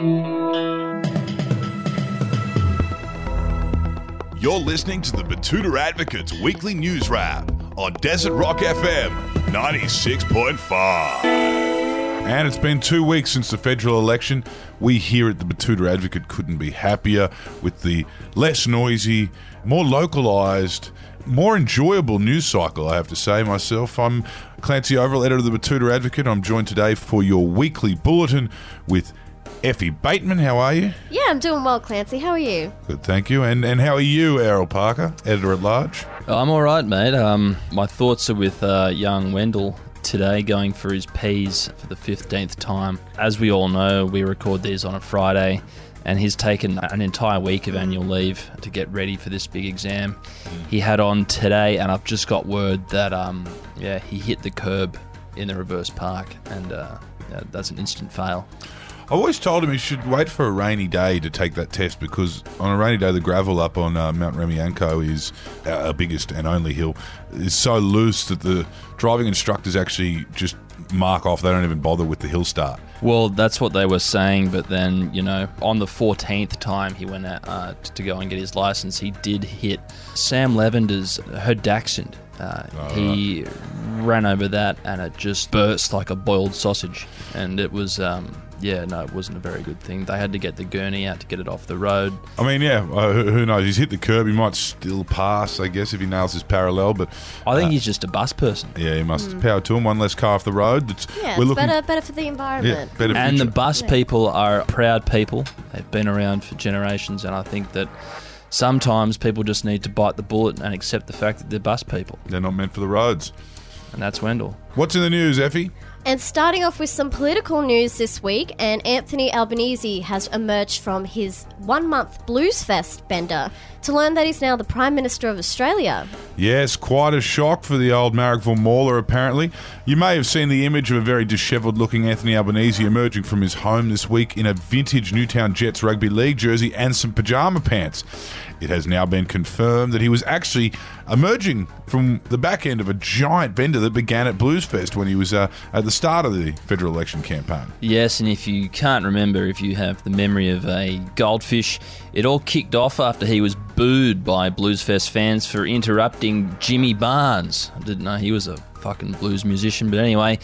You're listening to the Betoota Advocates Weekly News Wrap on Desert Rock FM 96.5. And it's been two weeks since the federal election. We here at the Betoota Advocate couldn't be happier with the less noisy, more localised, more enjoyable news cycle, I have to say myself. I'm Clancy Overell, editor of the Betoota Advocate. I'm joined today for your weekly bulletin with Effie Bateman. How are you? Yeah, I'm doing well, Clancy. How are you? Good, thank you. And and how are you, Errol Parker, editor at large? I'm all right, mate. Um, my thoughts are with uh, young Wendell today, going for his P's for the fifteenth time. As we all know, we record these on a Friday, and he's taken an entire week of annual leave to get ready for this big exam. He had on today, and I've just got word that um, yeah, he hit the curb in the reverse park, and uh, yeah, that's an instant fail. I've always told him he should wait for a rainy day to take that test because on a rainy day, the gravel up on uh, Mount Remianco is our biggest and only hill is so loose that the driving instructors actually just mark off. They don't even bother with the hill start. Well, that's what they were saying, but then, you know, on the 14th time he went out uh, to go and get his license, he did hit Sam Levender's her Dachshund. Uh, he ran over that and it just burst like a boiled sausage. And it was, um, yeah, no, it wasn't a very good thing. They had to get the gurney out to get it off the road. I mean, yeah, uh, who who knows? He's hit the curb. He might still pass, I guess, if he nails his parallel. But I think he's just a bus person. yeah, he must power to him. One less car off the road. That's, Yeah, we're it's looking. better better for the Yeah, environment. better And the future. bus people are proud people. They've been around for generations, and I think that sometimes people just need to bite the bullet and accept the fact that they're bus people. They're not meant for the roads. And that's Wendell. What's in the news, Effie? And starting off with some political news this week, and Anthony Albanese has emerged from his one month Blues Fest bender to learn that he's now the Prime Minister of Australia. Yes, quite a shock for the old Marrickville Mauler, apparently. You may have seen the image of a very dishevelled looking Anthony Albanese emerging from his home this week in a vintage Newtown Jets rugby league jersey and some pyjama pants. It has now been confirmed that he was actually emerging from the back end of a giant bender that began at Blues Fest when he was uh, at the start of the federal election campaign. Yes, and if you can't remember, if you have the memory of a goldfish, it all kicked off after he was booed by Bluesfest fans for interrupting Jimmy Barnes. I didn't know he was a fucking blues musician, but anyway.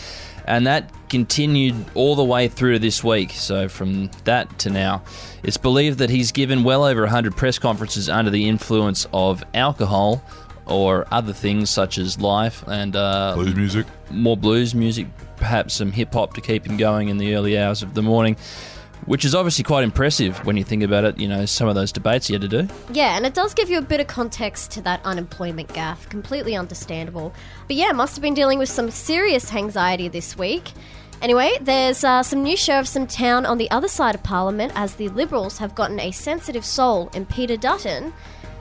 And that continued all the way through to this week. So from that to now, it's believed that he's given well over 100 press conferences under the influence of alcohol or other things such as life and uh, Blues music. more blues music, perhaps some hip hop to keep him going in the early hours of the morning, which is obviously quite impressive when you think about it. You know, some of those debates he had to do. Yeah, and it does give you a bit of context to that unemployment gaffe. Completely understandable. But yeah, must have been dealing with some serious anxiety this week. Anyway, there's uh, some new sheriffs in town on the other side of Parliament as the Liberals have gotten a sensitive soul in Peter Dutton.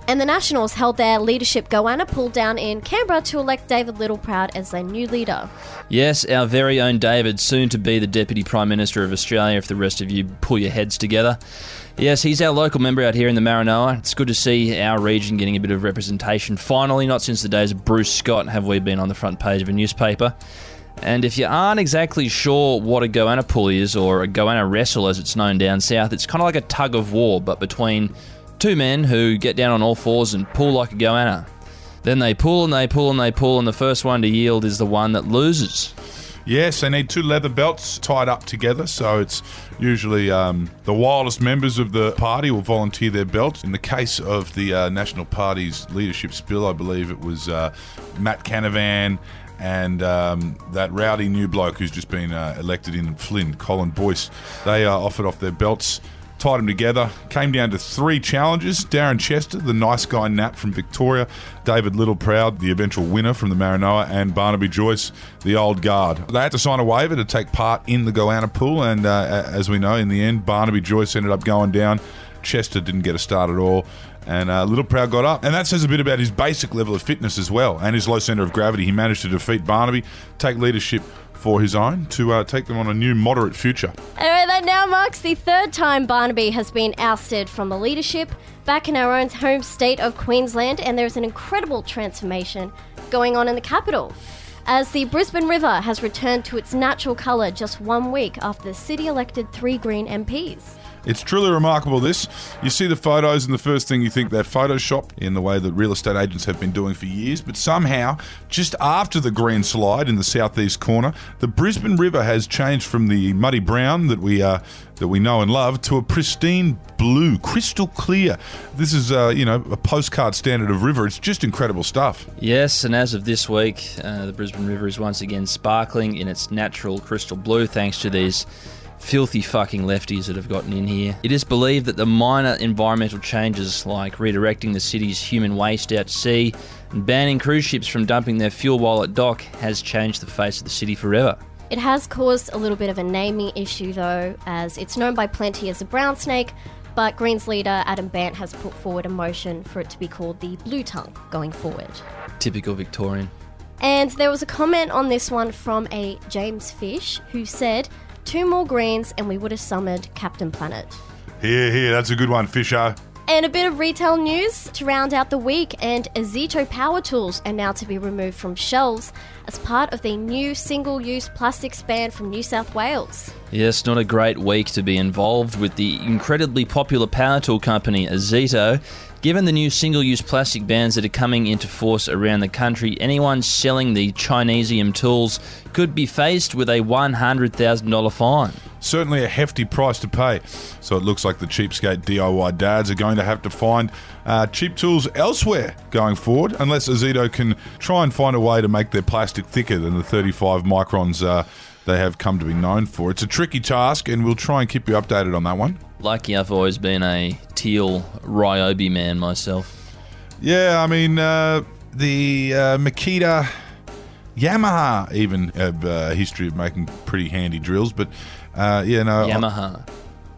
And the Nationals held their leadership goanna pull down in Canberra to elect David Littleproud as their new leader. Yes, our very own David, soon to be the Deputy Prime Minister of Australia, if the rest of you pull your heads together. Yes, he's our local member out here in the Maranoa. It's good to see our region getting a bit of representation. Finally, not since the days of Bruce Scott have we been on the front page of a newspaper. And if you aren't exactly sure what a goanna pull is, or a goanna wrestle as it's known down south, it's kind of like a tug of war, but between two men who get down on all fours and pull like a goanna. Then they pull and they pull and they pull, and the first one to yield is the one that loses. Yes, they need two leather belts tied up together, so it's usually um, the wildest members of the party will volunteer their belts. In the case of the uh, National Party's leadership spill, I believe it was uh, Matt Canavan and um, that rowdy new bloke who's just been uh, elected in Flynn, Colin Boyce. They offered off their belts. Tied them together. Came down to three challenges. Darren Chester, the nice guy Nat from Victoria. David Littleproud, the eventual winner from the Maranoa. And Barnaby Joyce, the old guard. They had to sign a waiver to take part in the Goanna pull. And uh, as we know, in the end, Barnaby Joyce ended up going down. Chester didn't get a start at all. And uh, Littleproud got up. And that says a bit about his basic level of fitness as well and his low centre of gravity. He managed to defeat Barnaby, take leadership for his own, to uh, take them on a new moderate future. Anyway, that now marks the third time Barnaby has been ousted from the leadership back in our own home state of Queensland, and there's an incredible transformation going on in the capital. as the Brisbane River has returned to its natural colour just one week after the city elected three Green MPs. It's truly remarkable, this. You see the photos, and the first thing you think they're Photoshop in the way that real estate agents have been doing for years. But somehow, just after the green slide in the southeast corner, the Brisbane River has changed from the muddy brown that we uh, that we know and love to a pristine blue, crystal clear. This is, uh, you know, a postcard standard of river. It's just incredible stuff. Yes, and as of this week, uh, the Brisbane River is once again sparkling in its natural crystal blue thanks to these filthy fucking lefties that have gotten in here. It is believed that the minor environmental changes, like redirecting the city's human waste out to sea and banning cruise ships from dumping their fuel while at dock, has changed the face of the city forever. It has caused a little bit of a naming issue though, as it's known by plenty as the brown snake, but Greens leader Adam Bandt has put forward a motion for it to be called the blue tongue going forward. Typical Victorian. And there was a comment on this one from a James Fish who said, Two more greens and we would have summoned Captain Planet. Here, here, that's a good one, Fisher. And a bit of retail news to round out the week, and Ozito power tools are now to be removed from shelves as part of the new single use plastics ban from New South Wales. Yes, not a great week to be involved with the incredibly popular power tool company Ozito. Given the new single use plastic bans that are coming into force around the country, anyone selling the Chinesium tools could be faced with a $100,000 fine. Certainly a hefty price to pay. So it looks like the cheapskate DIY dads are going to have to find uh, cheap tools elsewhere going forward, unless Ozito can try and find a way to make their plastic thicker than the 35 microns uh, they have come to be known for. It's a tricky task, and we'll try and keep you updated on that one. Lucky I've always been a teal Ryobi man myself. Yeah, I mean, uh, the uh, Makita Yamaha even have uh, a history of making pretty handy drills, but uh, yeah, no. Yamaha.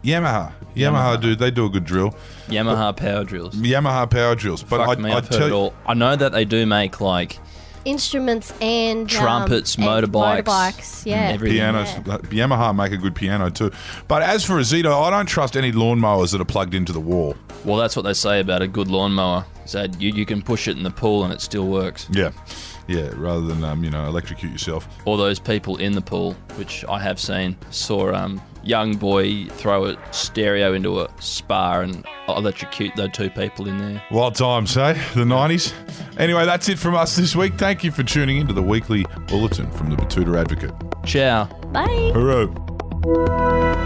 Yamaha. Yamaha, Yamaha. dude, they do a good drill. Yamaha power drills. Yamaha power drills. But Fuck I, me, I I've tell heard it you, all. I know that they do make like Instruments and um, Trumpets, and motorbikes, motorbikes, yeah, and pianos, Yeah. Yamaha make a good piano too. But as for a Zito, I don't trust any lawnmowers that are plugged into the wall. Well, that's what they say about a good lawnmower. Is that you, you can push it in the pool and it still works. Yeah, yeah. Rather than um, you know electrocute yourself. Or those people in the pool, which I have seen, saw um young boy throw a stereo into a spa and electrocute the two people in there. Wild times, hey? The 90s. Anyway, that's it from us this week. Thank you for tuning into the weekly bulletin from the Betoota Advocate. Ciao. Bye. Hooray.